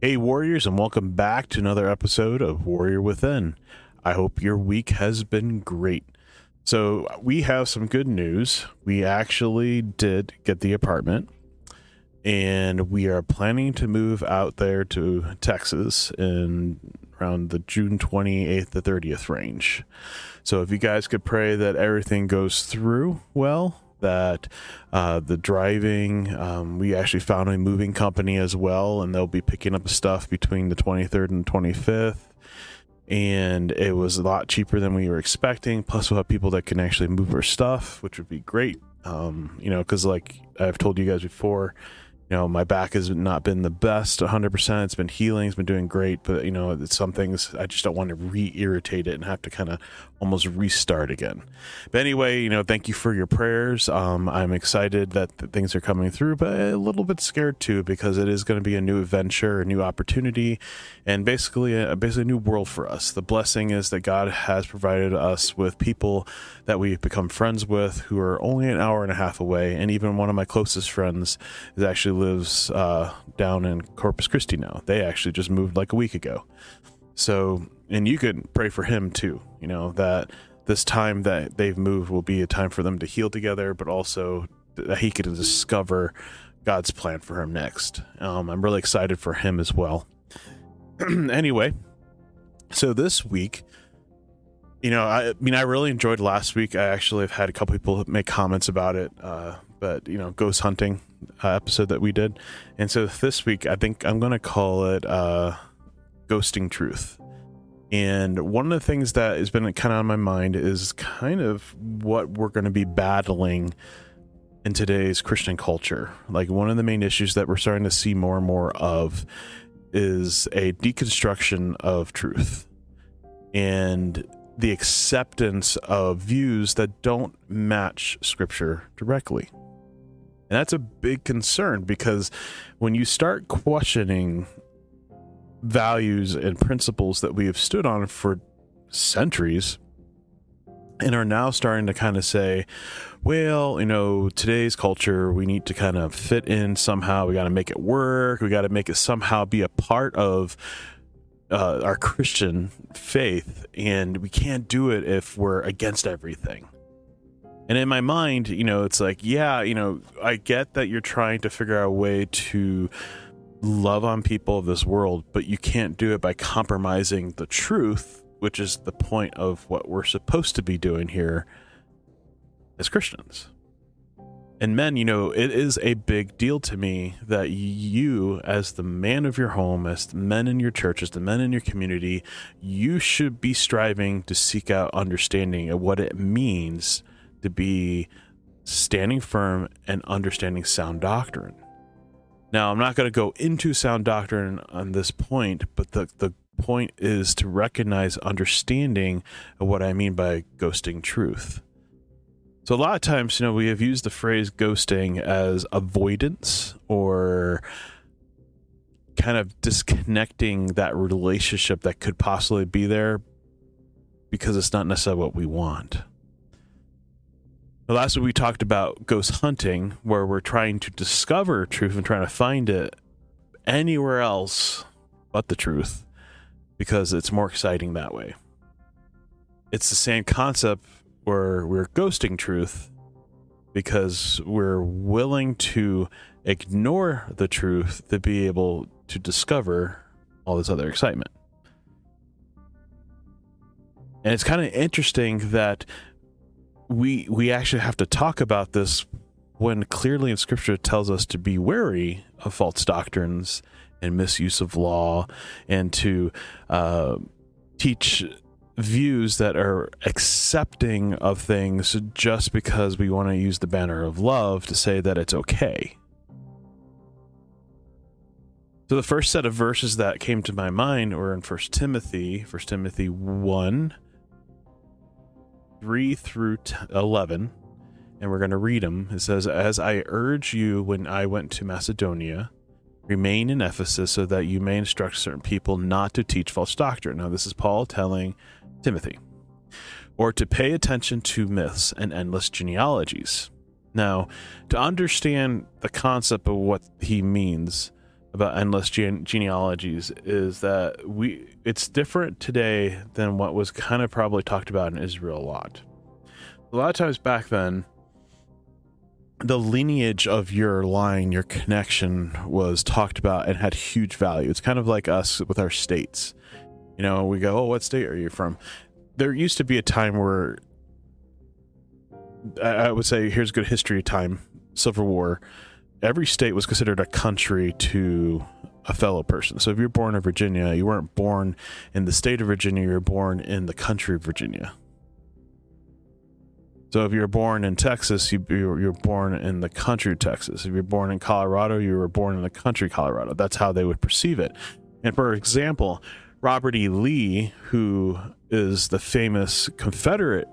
Hey, Warriors, and welcome back to another episode of Warrior Within. I hope your week has been great. So, we have some good news. We actually did get the apartment, and we are planning to move out there to Texas in around the June 28th to 30th range. So, if you guys could pray that everything goes through well, that uh, the driving um, we actually found a moving company as well and they'll be picking up stuff between the 23rd and 25th and it was a lot cheaper than we were expecting plus we'll have people that can actually move our stuff which would be great. Um, you know because like i've told you guys before you know my back has not been the best 100% it's been healing it's been doing great but you know some things i just don't want to re-irritate it and have to kind of almost restart again. But anyway you know thank you for your prayers. Um, i'm excited that things are coming through but a little bit scared too because it is going to be a new adventure a new opportunity and basically a basically a new world for us. The blessing is that god has provided us with people that we've become friends with who are only an hour and a half away and even one of my closest friends is actually lives uh, down in Corpus Christi now. They actually just moved like a week ago. So, and you could pray for him too, you know, that this time that they've moved will be a time for them to heal together, but also that he could discover God's plan for him next. Um, I'm really excited for him as well. anyway, so this week, you know, I, I, mean, I really enjoyed last week. I actually have had a couple people make comments about it. Uh, but you know, ghost hunting uh, episode that we did, and so this week I think I'm going to call it uh, ghosting truth. And one of the things that has been kind of on my mind is kind of what we're going to be battling in today's Christian culture. Like one of the main issues that we're starting to see more and more of is a deconstruction of truth. And the acceptance of views that don't match scripture directly. And that's a big concern because when you start questioning values and principles that we have stood on for centuries and are now starting to kind of say, well, you know, today's culture, we need to kind of fit in somehow. We got to make it work. We got to make it somehow be a part of uh, our Christian faith, and we can't do it if we're against everything. And in my mind, you know, it's like, yeah, you know, I get that you're trying to figure out a way to love on people of this world, but you can't do it by compromising the truth, which is the point of what we're supposed to be doing here as Christians and men, you know, it is a big deal to me that you, as the man of your home, as the men in your church, as the men in your community, you should be striving to seek out understanding of what it means to be standing firm and understanding sound doctrine. Now, I'm not going to go into sound doctrine on this point, but the, the point is to recognize understanding of what I mean by ghosting truth. So a lot of times, you know, we have used the phrase ghosting as avoidance or kind of disconnecting that relationship that could possibly be there because it's not necessarily what we want. The last week we talked about ghost hunting, where we're trying to discover truth and trying to find it anywhere else but the truth because it's more exciting that way. It's the same concept where we're ghosting truth because we're willing to ignore the truth to be able to discover all this other excitement. And it's kind of interesting that we we actually have to talk about this when clearly in scripture tells us to be wary of false doctrines and misuse of law and to uh, teach views that are accepting of things just because we want to use the banner of love to say that it's okay. So the first set of verses that came to my mind were in First Timothy, First Timothy 1 3 through 11, and we're going to read them. It says, As I urge you when I went to Macedonia, remain in Ephesus so that you may instruct certain people not to teach false doctrine. Now, this is Paul telling Timothy, or to pay attention to myths and endless genealogies. Now, to understand the concept of what he means, about endless gene- genealogies is that we it's different today than what was kind of probably talked about in Israel a lot. A lot of times back then, the lineage of your line, your connection was talked about and had huge value. It's kind of like us with our states. You know, we go, "Oh, what state are you from?" There used to be a time where I would say, here's good history time, Civil War every state was considered a country to a fellow person. So if you're born in Virginia, you weren't born in the state of Virginia, you're born in the country of Virginia. So if you're born in Texas, you, you're born in the country of Texas. If you're born in Colorado, you were born in the country Colorado. That's how they would perceive it. And for example, Robert E. Lee, who is the famous Confederate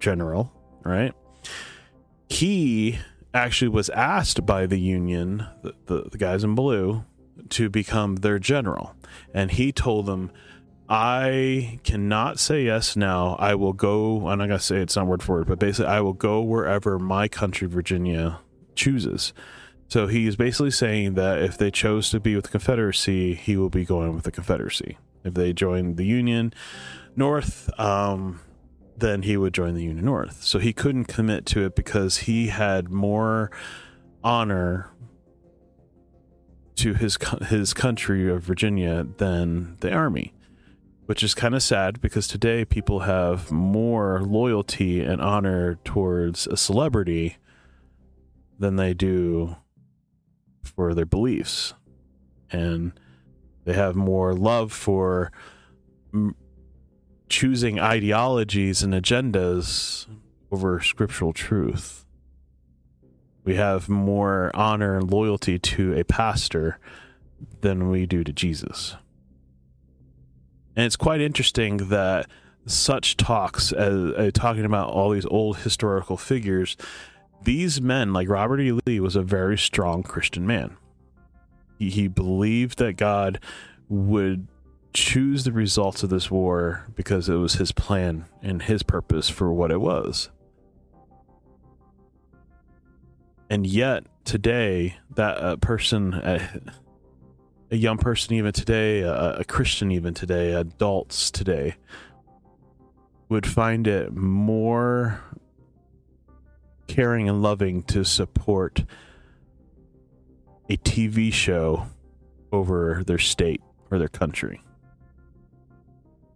general, right? He actually was asked by the Union, the, the, the guys in blue, to become their general. And he told them, I cannot say yes now. I will go. I'm not going to say it's not word for word, but basically, I will go wherever my country, Virginia, chooses. So he's basically saying that if they chose to be with the Confederacy, he will be going with the Confederacy. If they joined the Union North, um, then he would join the Union North. So he couldn't commit to it because he had more honor to his his country of Virginia than the army, which is kind of sad because today people have more loyalty and honor towards a celebrity than they do for their beliefs, and they have more love for choosing ideologies and agendas over scriptural truth. We have more honor and loyalty to a pastor than we do to Jesus. And it's quite interesting that such talks, as, uh, talking about all these old historical figures, these men, like Robert E. Lee, was a very strong Christian man. He, believed that God would choose the results of this war because it was his plan and his purpose for what it was. And yet, today, that a person, a, a young person, even today, a, a Christian, even today, adults today, would find it more caring and loving to support a TV show over their state or their country.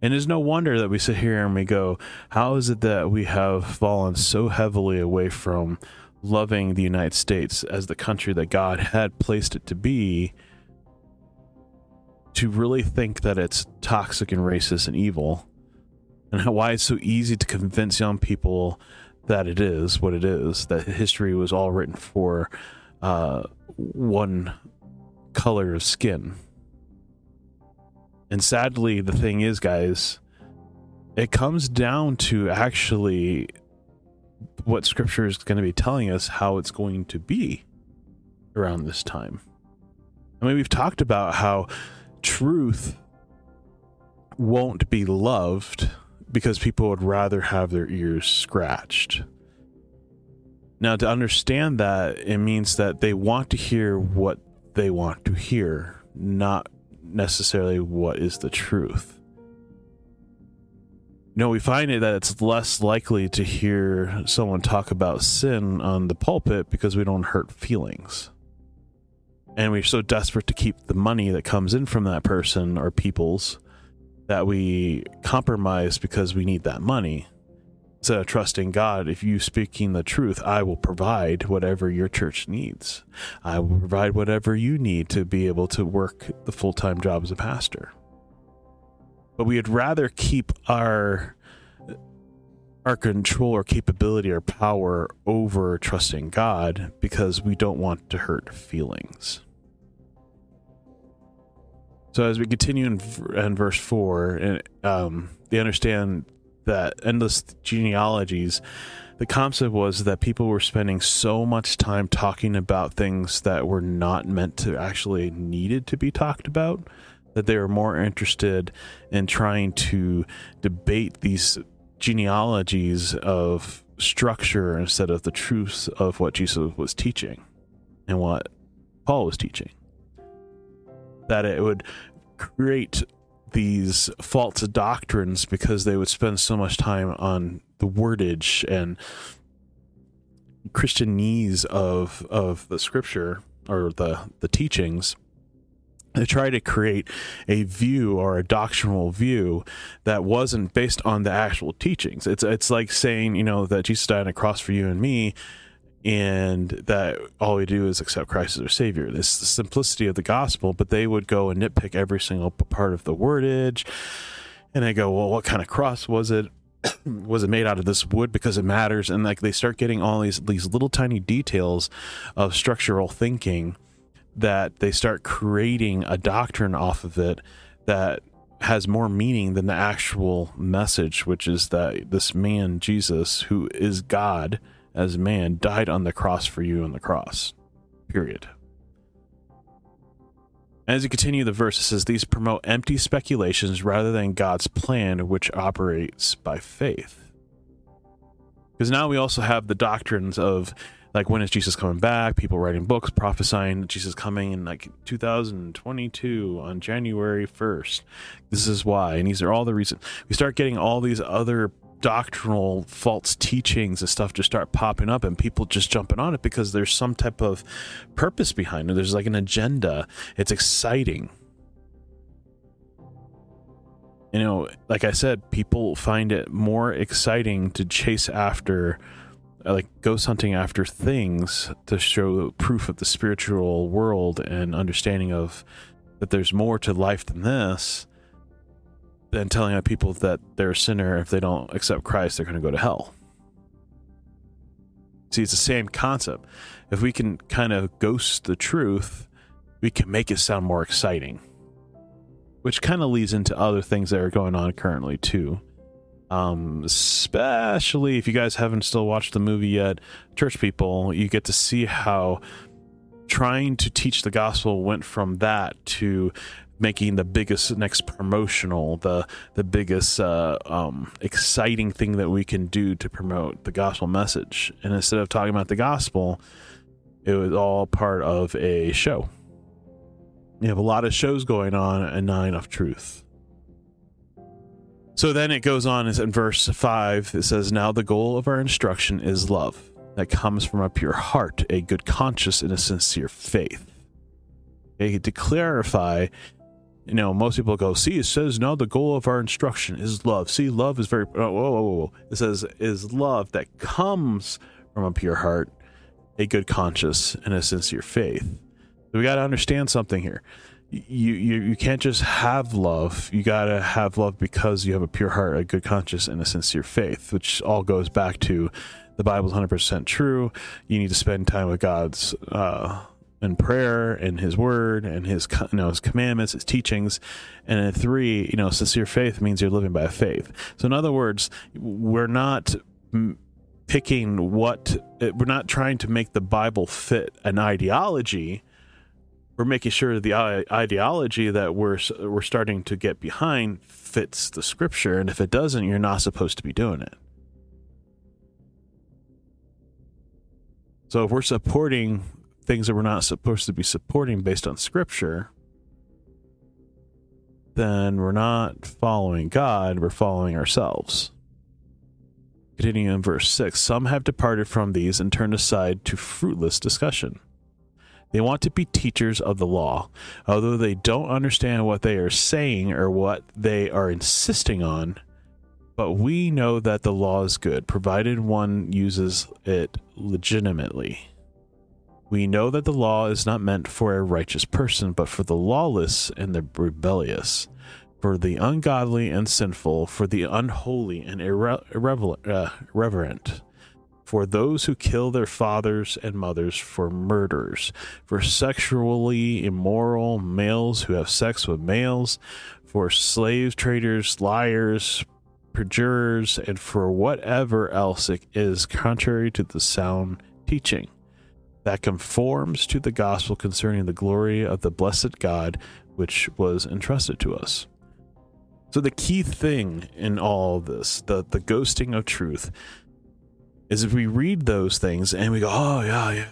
And it's no wonder that we sit here and we go, how is it that we have fallen so heavily away from loving the United States as the country that God had placed it to be to really think that it's toxic and racist and evil? And why it's so easy to convince young people that it is what it is, that history was all written for uh, one color of skin and sadly, the thing is, guys, it comes down to actually what scripture is going to be telling us how it's going to be around this time. I mean, we've talked about how truth won't be loved because people would rather have their ears scratched. Now, to understand that, it means that they want to hear what they want to hear, not necessarily what is the truth. No, we find it that it's less likely to hear someone talk about sin on the pulpit because we don't hurt feelings. And we're so desperate to keep the money that comes in from that person or people's that we compromise because we need that money. Of trusting God, if you speaking the truth, I will provide whatever your church needs. I will provide whatever you need to be able to work the full time job as a pastor. But we'd rather keep our our control or capability or power over trusting God because we don't want to hurt feelings. So as we continue in, in verse four, and um, they understand that endless genealogies, the concept was that people were spending so much time talking about things that were not meant to actually needed to be talked about that they were more interested in trying to debate these genealogies of structure instead of the truths of what Jesus was teaching and what Paul was teaching. that it would create these false doctrines because they would spend so much time on the wordage and Christianese of of the scripture or the the teachings they try to create a view or a doctrinal view that wasn't based on the actual teachings. It's it's like saying, you know, that Jesus died on a cross for you and me, and that all we do is accept Christ as our Savior. This the simplicity of the gospel, but they would go and nitpick every single part of the wordage, and they go, well, what kind of cross was it? was it made out of this wood because it matters? And like they start getting all these these little tiny details of structural thinking that they start creating a doctrine off of it that has more meaning than the actual message, which is that this man, Jesus, who is God as man, died on the cross for you on the cross. Period. As you continue the verse, it says, These promote empty speculations rather than God's plan, which operates by faith. Because now we also have the doctrines of like when is Jesus coming back? People writing books prophesying Jesus coming in like 2022 on January 1st. This is why, and these are all the reasons. We start getting all these other doctrinal false teachings and stuff just start popping up and people just jumping on it because there's some type of purpose behind it. There's like an agenda. It's exciting. You know, like I said, people find it more exciting to chase after like ghost hunting after things to show proof of the spiritual world and understanding of that there's more to life than this than telling people that they're a sinner if they don't accept Christ they're going to go to hell. See, it's the same concept. If we can kind of ghost the truth, we can make it sound more exciting. Which kind of leads into other things that are going on currently too um, especially if you guys haven't still watched the movie yet, church people, you get to see how trying to teach the gospel went from that to making the biggest next promotional the the biggest uh, um, exciting thing that we can do to promote the gospel message. And instead of talking about the gospel it was all part of a show. You have a lot of shows going on and not enough truth. So then it goes on in verse 5 it says, Now the goal of our instruction is love that comes from a pure heart, a good conscience, and a sincere faith. Okay, to clarify, you know, most people go, see, it says now the goal of our instruction is love. See, love is very, oh, whoa, whoa, whoa. It says, is love that comes from a pure heart, a good conscience, and a sincere faith. So we got to understand something here you, you you can't just have love. You gotta have love because you have a pure heart, a good conscience, and a sincere faith, which all goes back to the Bible's hundred percent true. You need to spend time with God's uh, in prayer and His Word and His you know His commandments, His teachings, and then three, you know, sincere faith means you're living by a faith. So in other words, we're not picking what eh, we're not trying to make the Bible fit an ideology. We're making sure the ideology that we're we're starting to get behind fits the scripture. And if it doesn't you're not supposed to be doing it. So if we're supporting things that we're not supposed to be supporting based on scripture then we're not following God we're following ourselves continuing in verse 6 some have departed from these and turned aside to fruitless discussion they want to be teachers of the law, although they don't understand what they are saying or what they are insisting on. But we know that the law is good, provided one uses it legitimately. We know that the law is not meant for a righteous person, but for the lawless and the rebellious, for the ungodly and sinful, for the unholy and irre- irreverent. Uh, irreverent for those who kill their fathers and mothers, for murderers, for sexually immoral males who have sex with males, for slave traders, liars, perjurers, and for whatever else it is contrary to the sound teaching that conforms to the gospel concerning the glory of the blessed God which was entrusted to us. So the key thing in all this, the the ghosting of truth, is if we read those things and we go, oh, yeah, yeah.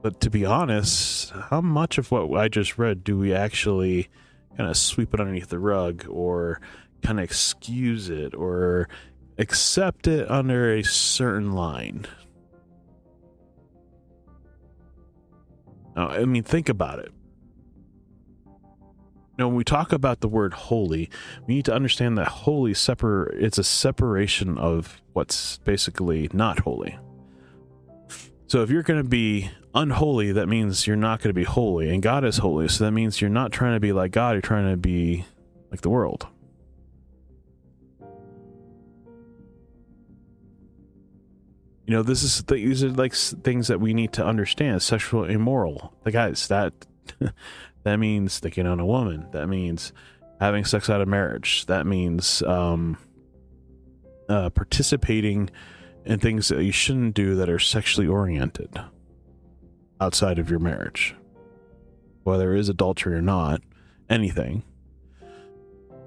But to be honest, how much of what I just read do we actually kind of sweep it underneath the rug or kind of excuse it or accept it under a certain line? Now, I mean, think about it. Now, when we talk about the word holy, we need to understand that holy separ- it's a separation of what's basically not holy. So if you're going to be unholy, that means you're not going to be holy, and God is holy. So that means you're not trying to be like God, you're trying to be like the world. You know, this is these are like things that we need to understand. Sexual immoral, the guys that that means sticking on a woman. That means having sex out of marriage. That means um, uh, participating in things that you shouldn't do that are sexually oriented outside of your marriage, whether it is adultery or not, anything.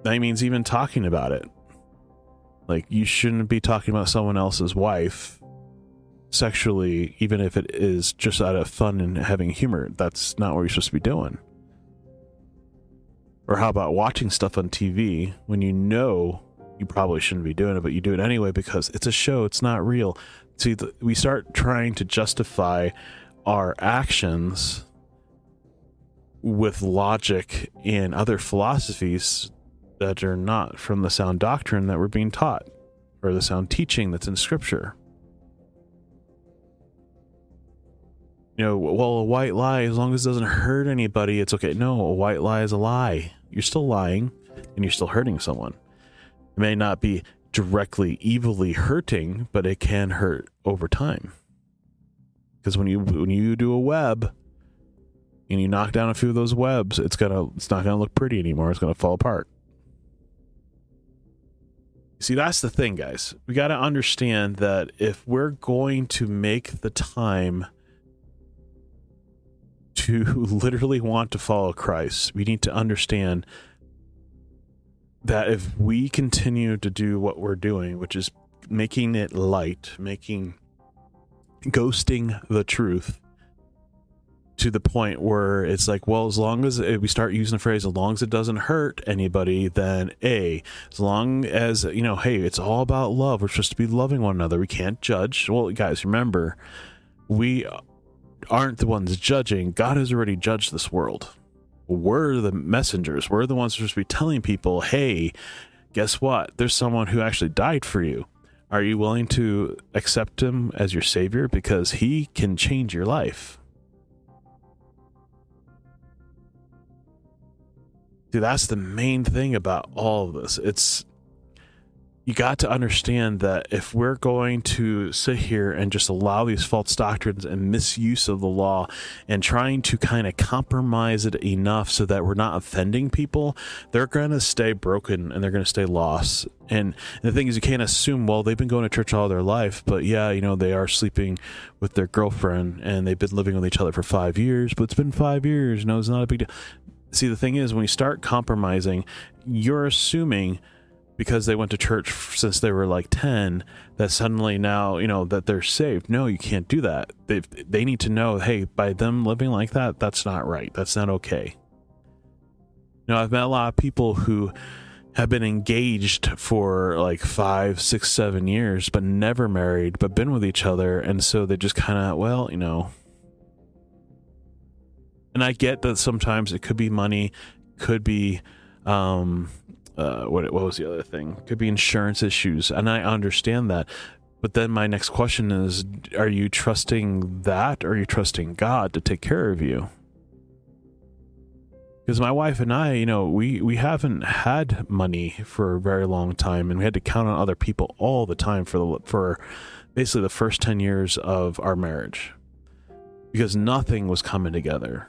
That means even talking about it. Like, you shouldn't be talking about someone else's wife sexually, even if it is just out of fun and having humor. That's not what you're supposed to be doing. Or how about watching stuff on TV when you know you probably shouldn't be doing it, but you do it anyway because it's a show, it's not real. See, we start trying to justify our actions with logic and other philosophies that are not from the sound doctrine that we're being taught or the sound teaching that's in scripture. You know, well, a white lie, as long as it doesn't hurt anybody, it's okay. No, a white lie is a lie. You're still lying and you're still hurting someone. It may not be directly evilly hurting, but it can hurt over time. Because when you when you do a web and you knock down a few of those webs, it's gonna it's not gonna look pretty anymore. It's gonna fall apart. See, that's the thing, guys. We got to understand that if we're going to make the time to literally want to follow Christ, we need to understand that if we continue to do what we're doing, which is making it light, making ghosting the truth to the point where it's like, well, as long as we start using the phrase, as long as it doesn't hurt anybody, then A, as long as, you know, hey, it's all about love. We're supposed to be loving one another. We can't judge. Well, guys, remember, we aren't the ones judging. God has already judged this world. We're the messengers. We're the ones who are supposed to be telling people, hey, guess what? There's someone who actually died for you. Are you willing to accept him as your savior? Because he can change your life. See, that's the main thing about all of this. It's you got to understand that if we're going to sit here and just allow these false doctrines and misuse of the law and trying to kind of compromise it enough so that we're not offending people, they're going to stay broken and they're going to stay lost. And the thing is, you can't assume, well, they've been going to church all their life, but yeah, you know, they are sleeping with their girlfriend and they've been living with each other for five years, but it's been five years. Know, it's not a big deal. See, the thing is, when you start compromising, you're assuming because they went to church since they were like 10 that suddenly now you know that they're saved. No you can't do that. They they need to know hey by them living like that that's not right. That's not okay. You know i've met a lot of people who have been engaged for like five six seven years but never married but been with each other and so they just kind of well you know. And i get that sometimes it could be money could be um uh, what what was the other thing? Could be insurance issues, and I understand that. But then my next question is: Are you trusting that, or are you trusting God to take care of you? Because my wife and I, you know, we we haven't had money for a very long time, and we had to count on other people all the time for the for basically the first ten years of our marriage, because nothing was coming together.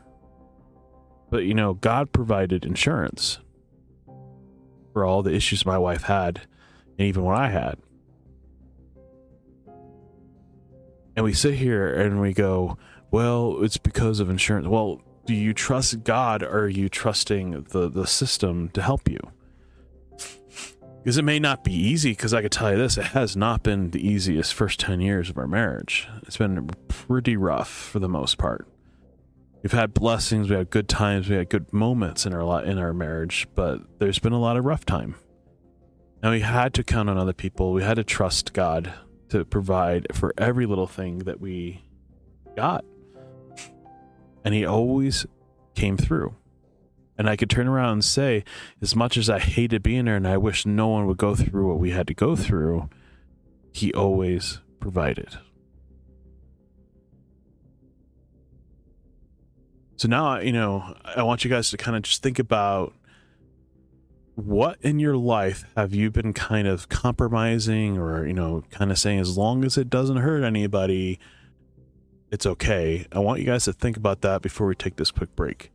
But you know, God provided insurance for all the issues my wife had and even what I had. And we sit here and we go, well, it's because of insurance. Well, do you trust God or are you trusting the, the system to help you? Because it may not be easy, because I could tell you this, it has not been the easiest first 10 years of our marriage. It's been pretty rough for the most part. We've had blessings, we had good times, we had good moments in our in our marriage, but there's been a lot of rough time. And we had to count on other people. We had to trust God to provide for every little thing that we got. And he always came through. And I could turn around and say, as much as I hated being there and I wish no one would go through what we had to go through, he always provided. So now, you know, I want you guys to kind of just think about what in your life have you been kind of compromising or, you know, kind of saying, as long as it doesn't hurt anybody, it's okay. I want you guys to think about that before we take this quick break.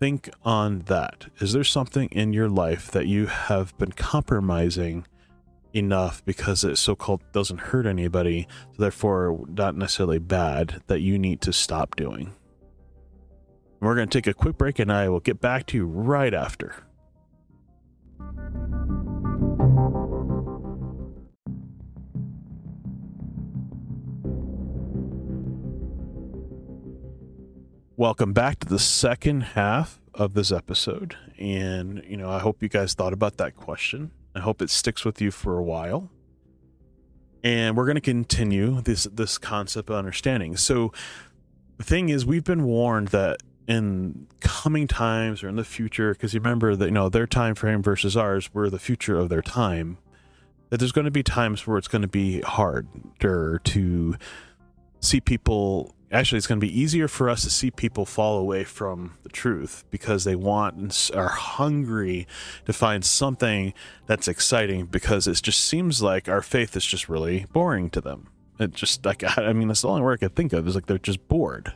Think on that. Is there something in your life that you have been compromising enough because it so called doesn't hurt anybody, so therefore not necessarily bad, that you need to stop doing? We're going to take a quick break and I will get back to you right after. Welcome back to the second half of this episode. And, you know, I hope you guys thought about that question. I hope it sticks with you for a while. And we're going to continue this this concept of understanding. So the thing is we've been warned that in coming times or in the future because you remember that you know their time frame versus ours we're the future of their time that there's going to be times where it's going to be harder to see people actually it's going to be easier for us to see people fall away from the truth because they want and are hungry to find something that's exciting because it just seems like our faith is just really boring to them. It just like i mean that's the only word i could think of is like they're just bored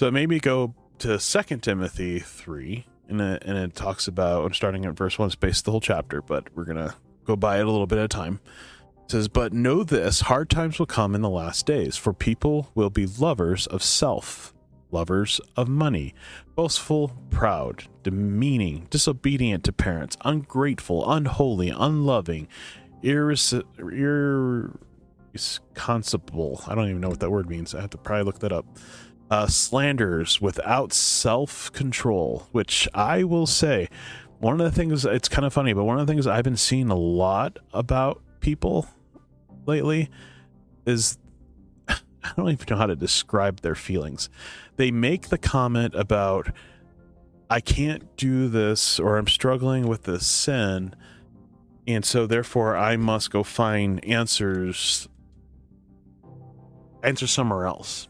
so maybe go to Second Timothy three, and it, and it talks about. I'm starting at verse one. It's based the whole chapter, but we're gonna go by it a little bit at a time. It says, "But know this: hard times will come in the last days, for people will be lovers of self." Lovers of money, boastful, proud, demeaning, disobedient to parents, ungrateful, unholy, unloving, irres- irresponsible. I don't even know what that word means. I have to probably look that up uh, slanders without self control, which I will say, one of the things, it's kind of funny, but one of the things I've been seeing a lot about people lately is I don't even know how to describe their feelings. They make the comment about, I can't do this, or I'm struggling with this sin, and so therefore I must go find answers answer somewhere else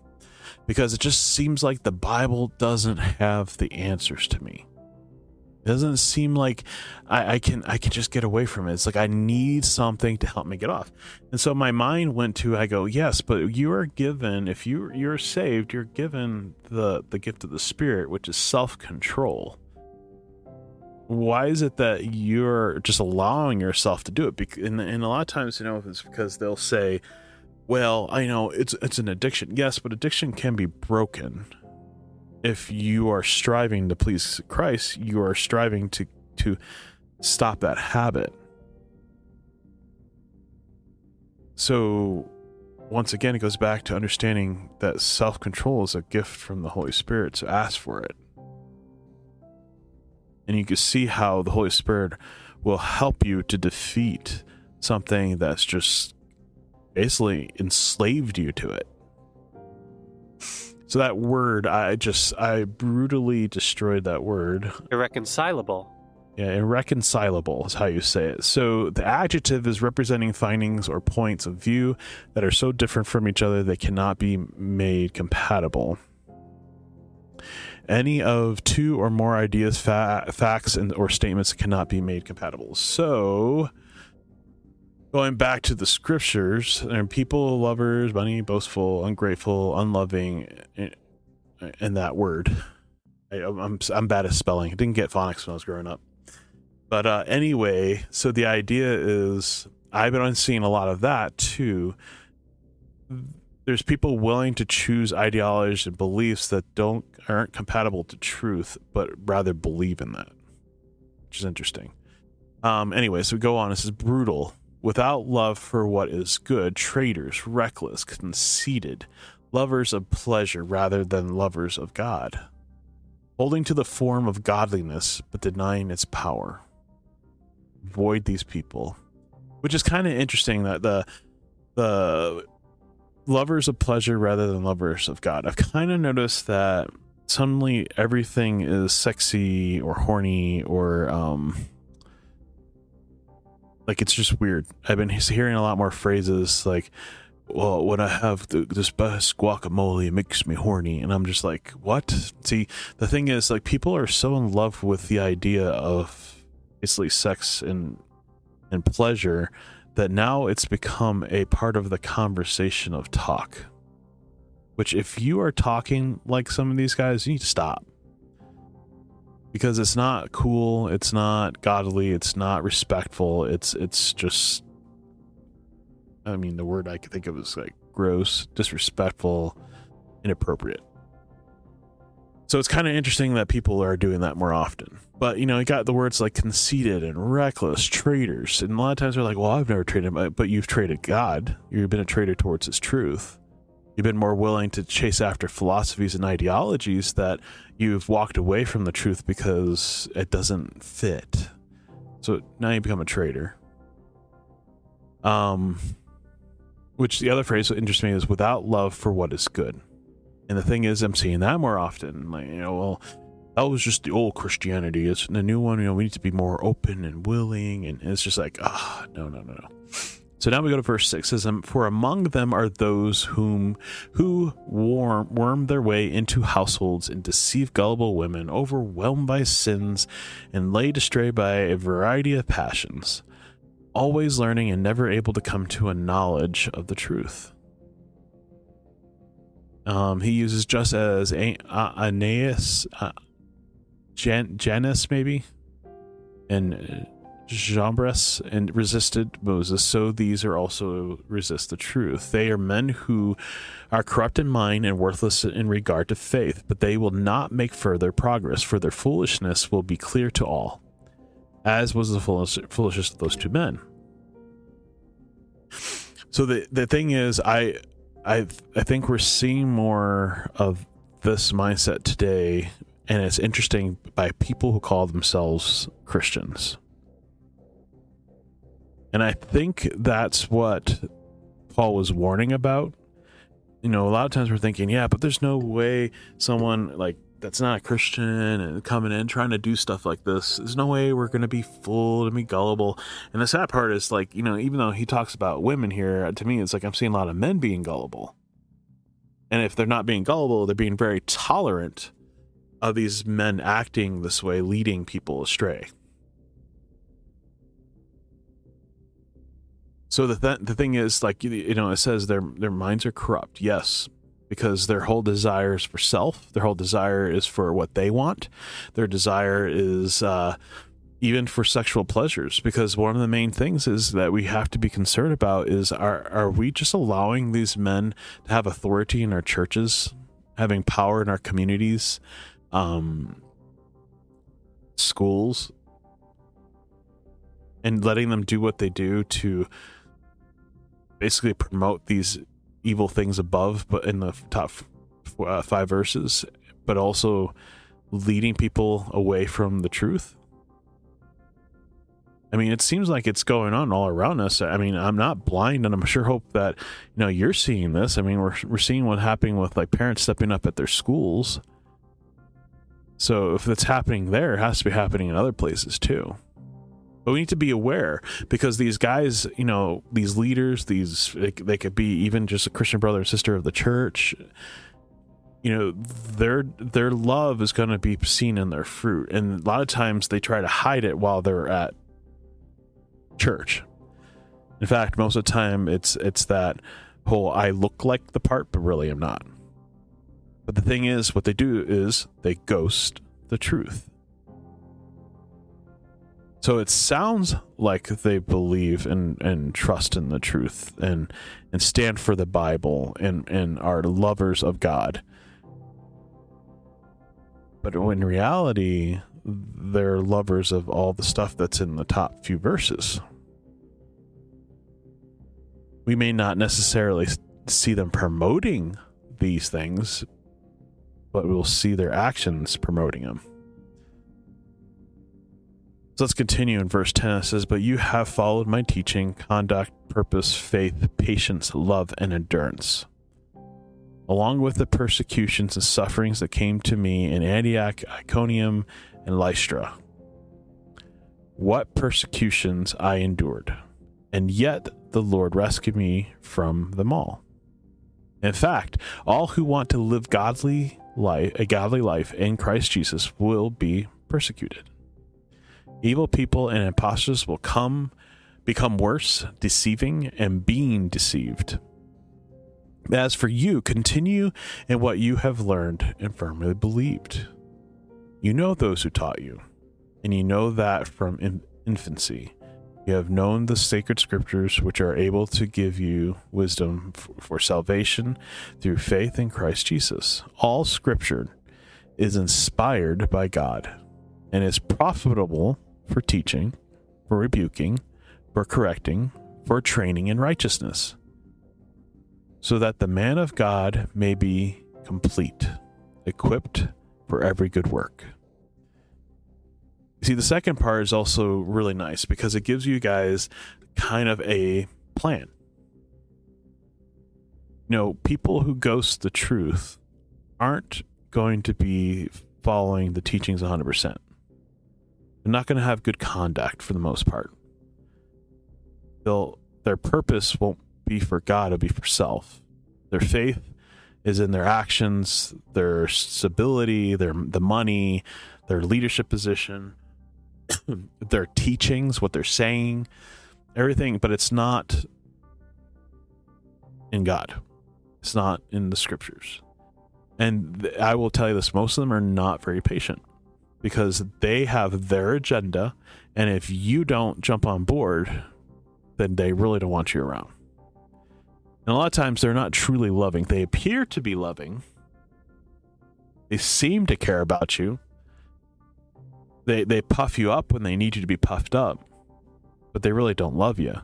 because it just seems like the Bible doesn't have the answers to me. It doesn't seem like I, I, can I can just get away from it. It's like I need something to help me get off. And so my mind went to I go, yes, but you are given if you you're saved, you're given the the gift of the Spirit, which is self control. Why is it that you're just allowing yourself to do it? And, and a lot of times, you know, it's because they'll say, well, I know it's it's an addiction. Yes, but addiction can be broken. If you are striving to please Christ, you are striving to to stop that habit. So once again it goes back to understanding that self-control is a gift from the Holy Spirit, so ask for it. And you can see how the Holy Spirit will help you to defeat something that's just basically enslaved you to it. So that word, I just I brutally destroyed that word. Irreconcilable. Yeah, irreconcilable is how you say it. So the adjective is representing findings or points of view that are so different from each other they cannot be made compatible. Any of two or more ideas, fa- facts, and or statements cannot be made compatible. So going back to the scriptures and people lovers money boastful ungrateful unloving and that word. I, am I'm bad at spelling. I didn't get phonics when i was growing up. But uh, anyway so the idea is i've been seeing a lot of that too. There's people willing to choose ideologies and beliefs that don't aren't compatible to truth but rather believe in that which is interesting. Um anyway so go on. This is brutal without love for what is good, traitors, reckless, conceited, lovers of pleasure rather than lovers of God, holding to the form of godliness but denying its power. Avoid these people, which is kind of interesting that the the lovers of pleasure rather than lovers of God. I've kind of noticed that suddenly everything is sexy or horny or um like it's just weird. I've been hearing a lot more phrases like well, when I have the, this best guacamole, it makes me horny. And I'm just like, what? See, the thing is, like, people are so in love with the idea of basically sex and and pleasure that now it's become a part of the conversation of talk. Which, if you are talking like some of these guys, you need to stop because it's not cool, it's not godly, it's not respectful. It's it's just I mean, the word I could think of is like gross, disrespectful, inappropriate. So it's kind of interesting that people are doing that more often. But you know, you got the words like conceited and reckless, traitors, and a lot of times they're like, "Well, I've never traded, but you've traded God. You've been a traitor towards His truth. You've been more willing to chase after philosophies and ideologies that you've walked away from the truth because it doesn't fit. So now you become a traitor. Um, which the other phrase that interests me is without love for what is good. And the thing is, I'm seeing that more often. Like, you know, well, that was just the old Christianity. It's the new one. You know, we need to be more open and willing. And it's just like, ah, oh, no, no, no, no. So now we go to verse six. It says, um, "For among them are those whom who worm, worm their way into households and deceive gullible women, overwhelmed by sins, and laid astray by a variety of passions." always learning and never able to come to a knowledge of the truth. Um, he uses just as a, uh, Aeneas, uh, Jan, Janus maybe, and Jambres and resisted Moses, so these are also resist the truth. They are men who are corrupt in mind and worthless in regard to faith, but they will not make further progress, for their foolishness will be clear to all as was the foolish, foolishness of those two men. So the the thing is, I I I think we're seeing more of this mindset today, and it's interesting by people who call themselves Christians. And I think that's what Paul was warning about. You know, a lot of times we're thinking, yeah, but there's no way someone like that's not a Christian and coming in trying to do stuff like this. There's no way we're going to be fooled and be gullible. And the sad part is like, you know, even though he talks about women here, uh, to me, it's like I'm seeing a lot of men being gullible. And if they're not being gullible, they're being very tolerant of these men acting this way, leading people astray. So the th- the thing is, like you know, it says their their minds are corrupt. Yes, because their whole desire is for self. Their whole desire is for what they want. Their desire is uh, even for sexual pleasures. Because one of the main things is that we have to be concerned about is are are we just allowing these men to have authority in our churches, having power in our communities, um, schools, and letting them do what they do to basically promote these evil things above, but in the top uh, five verses, but also leading people away from the truth. I mean, it seems like it's going on all around us. I mean, I'm not blind, and I'm sure hope that you know you're seeing this. I mean, we're we're seeing what's happening with like parents stepping up at their schools. So if it's happening there, it has to be happening in other places too. But we need to be aware because these guys, you know, these leaders, these they could be even just a Christian brother and sister of the church. You know, their their love is going to be seen in their fruit, and a lot of times they try to hide it while they're at church. In fact, most of the time it's it's that whole I look like the part, but really I'm not. But the thing is, what they do is they ghost the truth. So it sounds like they believe and, and trust in the truth and and stand for the Bible and, and are lovers of God. But in reality, they're lovers of all the stuff that's in the top few verses. We may not necessarily see them promoting these things, but we'll see their actions promoting them. So let's continue in verse 10. It says, But you have followed my teaching, conduct, purpose, faith, patience, love, and endurance. Along with the persecutions and sufferings that came to me in Antioch, Iconium, and Lystra. What persecutions I endured, and yet the Lord rescued me from them all. In fact, all who want to live godly life, a godly life in Christ Jesus will be persecuted. Evil people and impostors will come become worse, deceiving and being deceived. As for you, continue in what you have learned and firmly believed. You know those who taught you, and you know that from in- infancy. You have known the sacred scriptures, which are able to give you wisdom for salvation through faith in Christ Jesus. All scripture is inspired by God and is profitable for teaching, for rebuking, for correcting, for training in righteousness, so that the man of God may be complete, equipped for every good work. See, the second part is also really nice because it gives you guys kind of a plan. You know, people who ghost the truth aren't going to be following the teachings 100%. They're not going to have good conduct for the most part. They'll, their purpose won't be for God, it'll be for self. Their faith is in their actions, their stability, their the money, their leadership position their teachings, what they're saying, everything, but it's not in God. It's not in the scriptures. And I will tell you this most of them are not very patient because they have their agenda. And if you don't jump on board, then they really don't want you around. And a lot of times they're not truly loving. They appear to be loving, they seem to care about you, they they puff you up when they need you to be puffed up, but they really don't love you.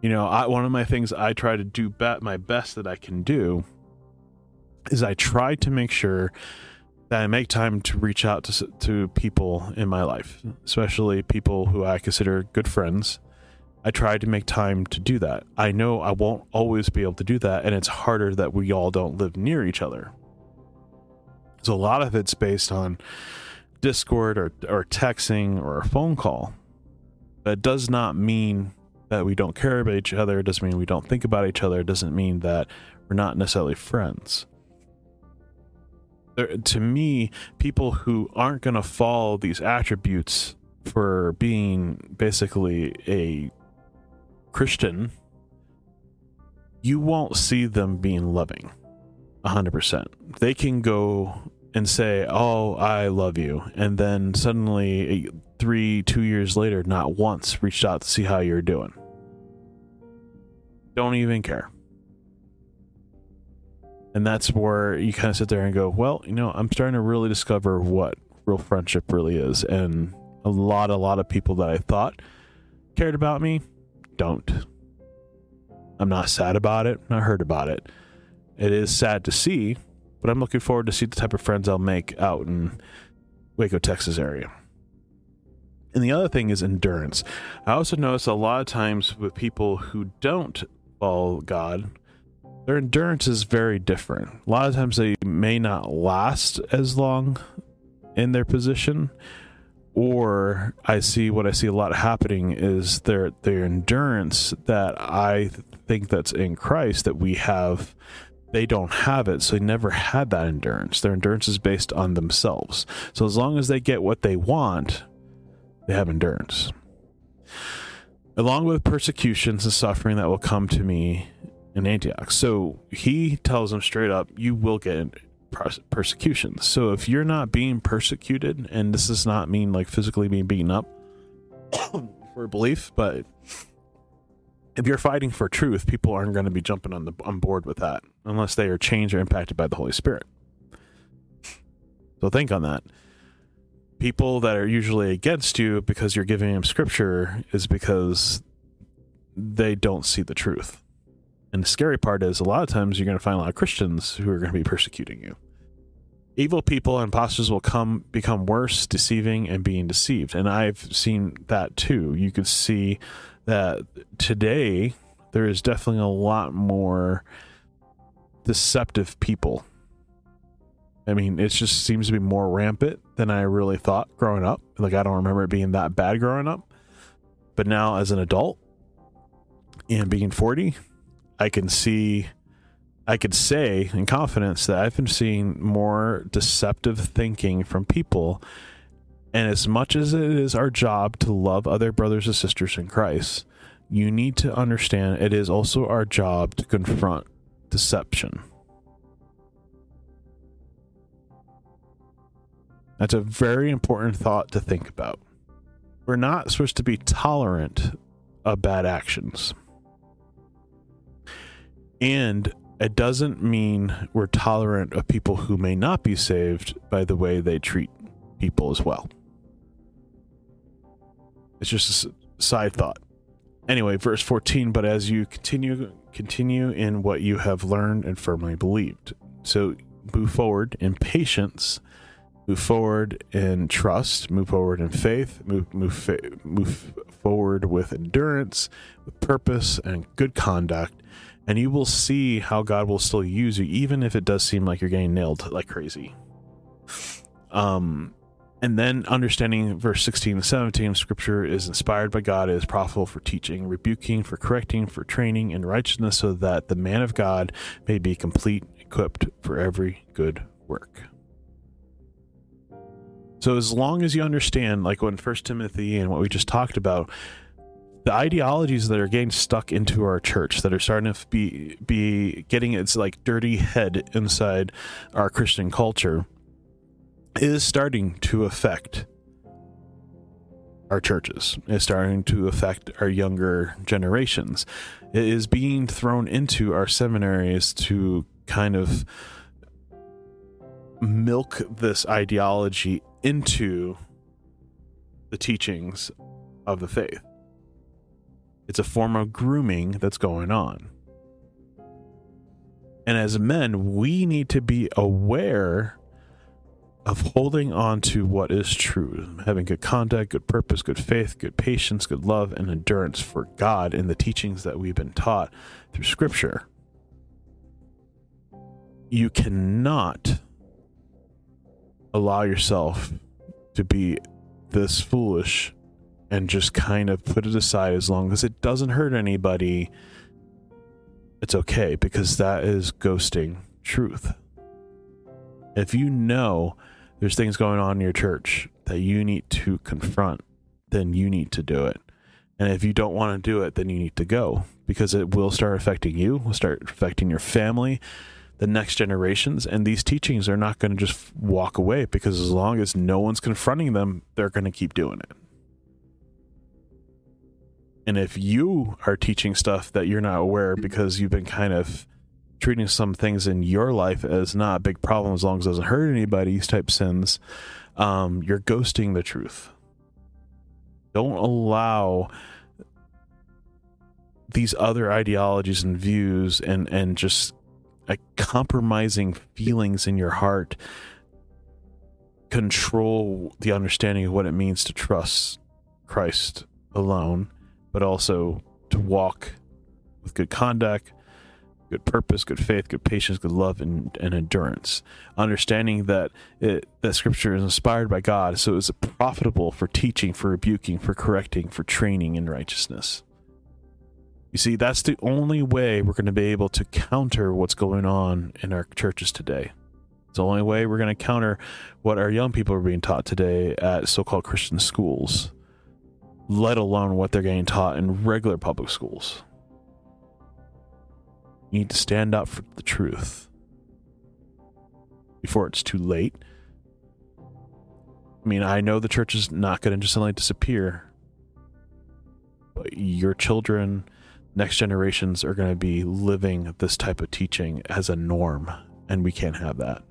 You know, I, one of my things I try to do be- my best that I can do is I try to make sure that I make time to reach out to to people in my life, especially people who I consider good friends. I try to make time to do that. I know I won't always be able to do that, and it's harder that we all don't live near each other. So a lot of it's based on Discord or, or texting or a phone call. That does not mean that we don't care about each other. It doesn't mean we don't think about each other. It doesn't mean that we're not necessarily friends. There, to me, people who aren't going to follow these attributes for being basically a Christian, you won't see them being loving 100%. They can go and say, "Oh, I love you," and then suddenly, three, two years later, not once reached out to see how you're doing. Don't even care. And that's where you kind of sit there and go, "Well, you know, I'm starting to really discover what real friendship really is." And a lot, a lot of people that I thought cared about me don't. I'm not sad about it. Not hurt about it. It is sad to see but I'm looking forward to see the type of friends I'll make out in Waco, Texas area. And the other thing is endurance. I also notice a lot of times with people who don't follow God, their endurance is very different. A lot of times they may not last as long in their position, or I see what I see a lot happening is their their endurance that I think that's in Christ that we have they don't have it, so they never had that endurance. Their endurance is based on themselves. So as long as they get what they want, they have endurance. Along with persecutions and suffering that will come to me in Antioch. So he tells them straight up, you will get persecution. So if you're not being persecuted, and this does not mean like physically being beaten up for belief, but if you're fighting for truth, people aren't going to be jumping on the on board with that unless they are changed or impacted by the Holy Spirit. So think on that. People that are usually against you because you're giving them scripture is because they don't see the truth. And the scary part is a lot of times you're going to find a lot of Christians who are going to be persecuting you. Evil people and imposters will come become worse, deceiving and being deceived. And I've seen that too. You could see that today there is definitely a lot more deceptive people. I mean, it just seems to be more rampant than I really thought growing up. Like I don't remember it being that bad growing up. But now as an adult and being 40, I can see I could say in confidence that I've been seeing more deceptive thinking from people. And as much as it is our job to love other brothers and sisters in Christ, you need to understand it is also our job to confront deception. That's a very important thought to think about. We're not supposed to be tolerant of bad actions. And it doesn't mean we're tolerant of people who may not be saved by the way they treat people as well. It's just a side thought. Anyway, verse 14, but as you continue continue in what you have learned and firmly believed. So move forward in patience, move forward in trust, move forward in faith, move move move forward with endurance, with purpose and good conduct and you will see how God will still use you, even if it does seem like you're getting nailed like crazy. Um, and then understanding verse 16 and 17 scripture is inspired by God, is profitable for teaching, rebuking, for correcting, for training in righteousness, so that the man of God may be complete, equipped for every good work. So as long as you understand, like when First Timothy and what we just talked about, the ideologies that are getting stuck into our church that are starting to be be getting its like dirty head inside our Christian culture is starting to affect our churches. It's starting to affect our younger generations. It is being thrown into our seminaries to kind of milk this ideology into the teachings of the faith. It's a form of grooming that's going on. And as men, we need to be aware of holding on to what is true, having good conduct, good purpose, good faith, good patience, good love, and endurance for God in the teachings that we've been taught through Scripture. You cannot allow yourself to be this foolish and just kind of put it aside as long as it doesn't hurt anybody. It's okay because that is ghosting truth. If you know there's things going on in your church that you need to confront, then you need to do it. And if you don't want to do it, then you need to go because it will start affecting you, will start affecting your family, the next generations. And these teachings are not going to just walk away because as long as no one's confronting them, they're going to keep doing it. And if you are teaching stuff that you're not aware because you've been kind of treating some things in your life as not a big problem as long as it doesn't hurt anybody, type sins, um, you're ghosting the truth. Don't allow these other ideologies and views and and just compromising feelings in your heart control the understanding of what it means to trust Christ alone but also to walk with good conduct, good purpose, good faith, good patience, good love, and, and endurance. Understanding that it, that Scripture is inspired by God, so it's profitable for teaching, for rebuking, for correcting, for training in righteousness. You see, that's the only way we're going to be able to counter what's going on in our churches today. It's the only way we're going to counter what our young people are being taught today at so called Christian schools let alone what they're getting taught in regular public schools. You need to stand up for the truth before it's too late. I mean, I know the church is not going to just suddenly disappear, but your children, next generations are going to be living this type of teaching as a norm, and we can't have that.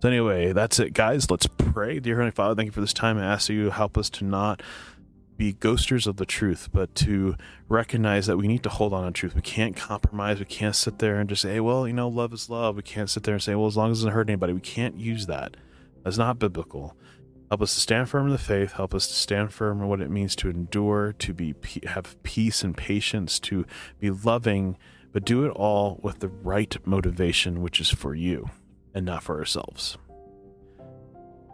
So, anyway, that's it, guys. Let's pray. Dear Heavenly Father, thank you for this time. I ask you help us to not be ghosters of the truth, but to recognize that we need to hold on to truth. We can't compromise. We can't sit there and just say, hey, well, you know, love is love. We can't sit there and say, well, as long as it doesn't hurt anybody. We can't use that. That's not biblical. Help us to stand firm in the faith. Help us to stand firm in what it means to endure, to be have peace and patience, to be loving, but do it all with the right motivation, which is for you and not for ourselves.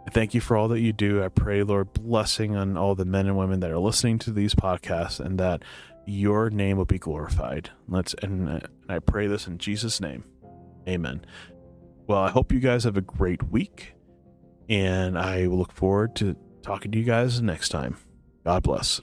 I thank you for all that you do. I pray, Lord, blessing on all the men and women that are listening to these podcasts and that your name will be glorified. Let's and, and I pray this in Jesus' name. Amen. Well, I hope you guys have a great week, and I look forward to talking to you guys next time. God bless.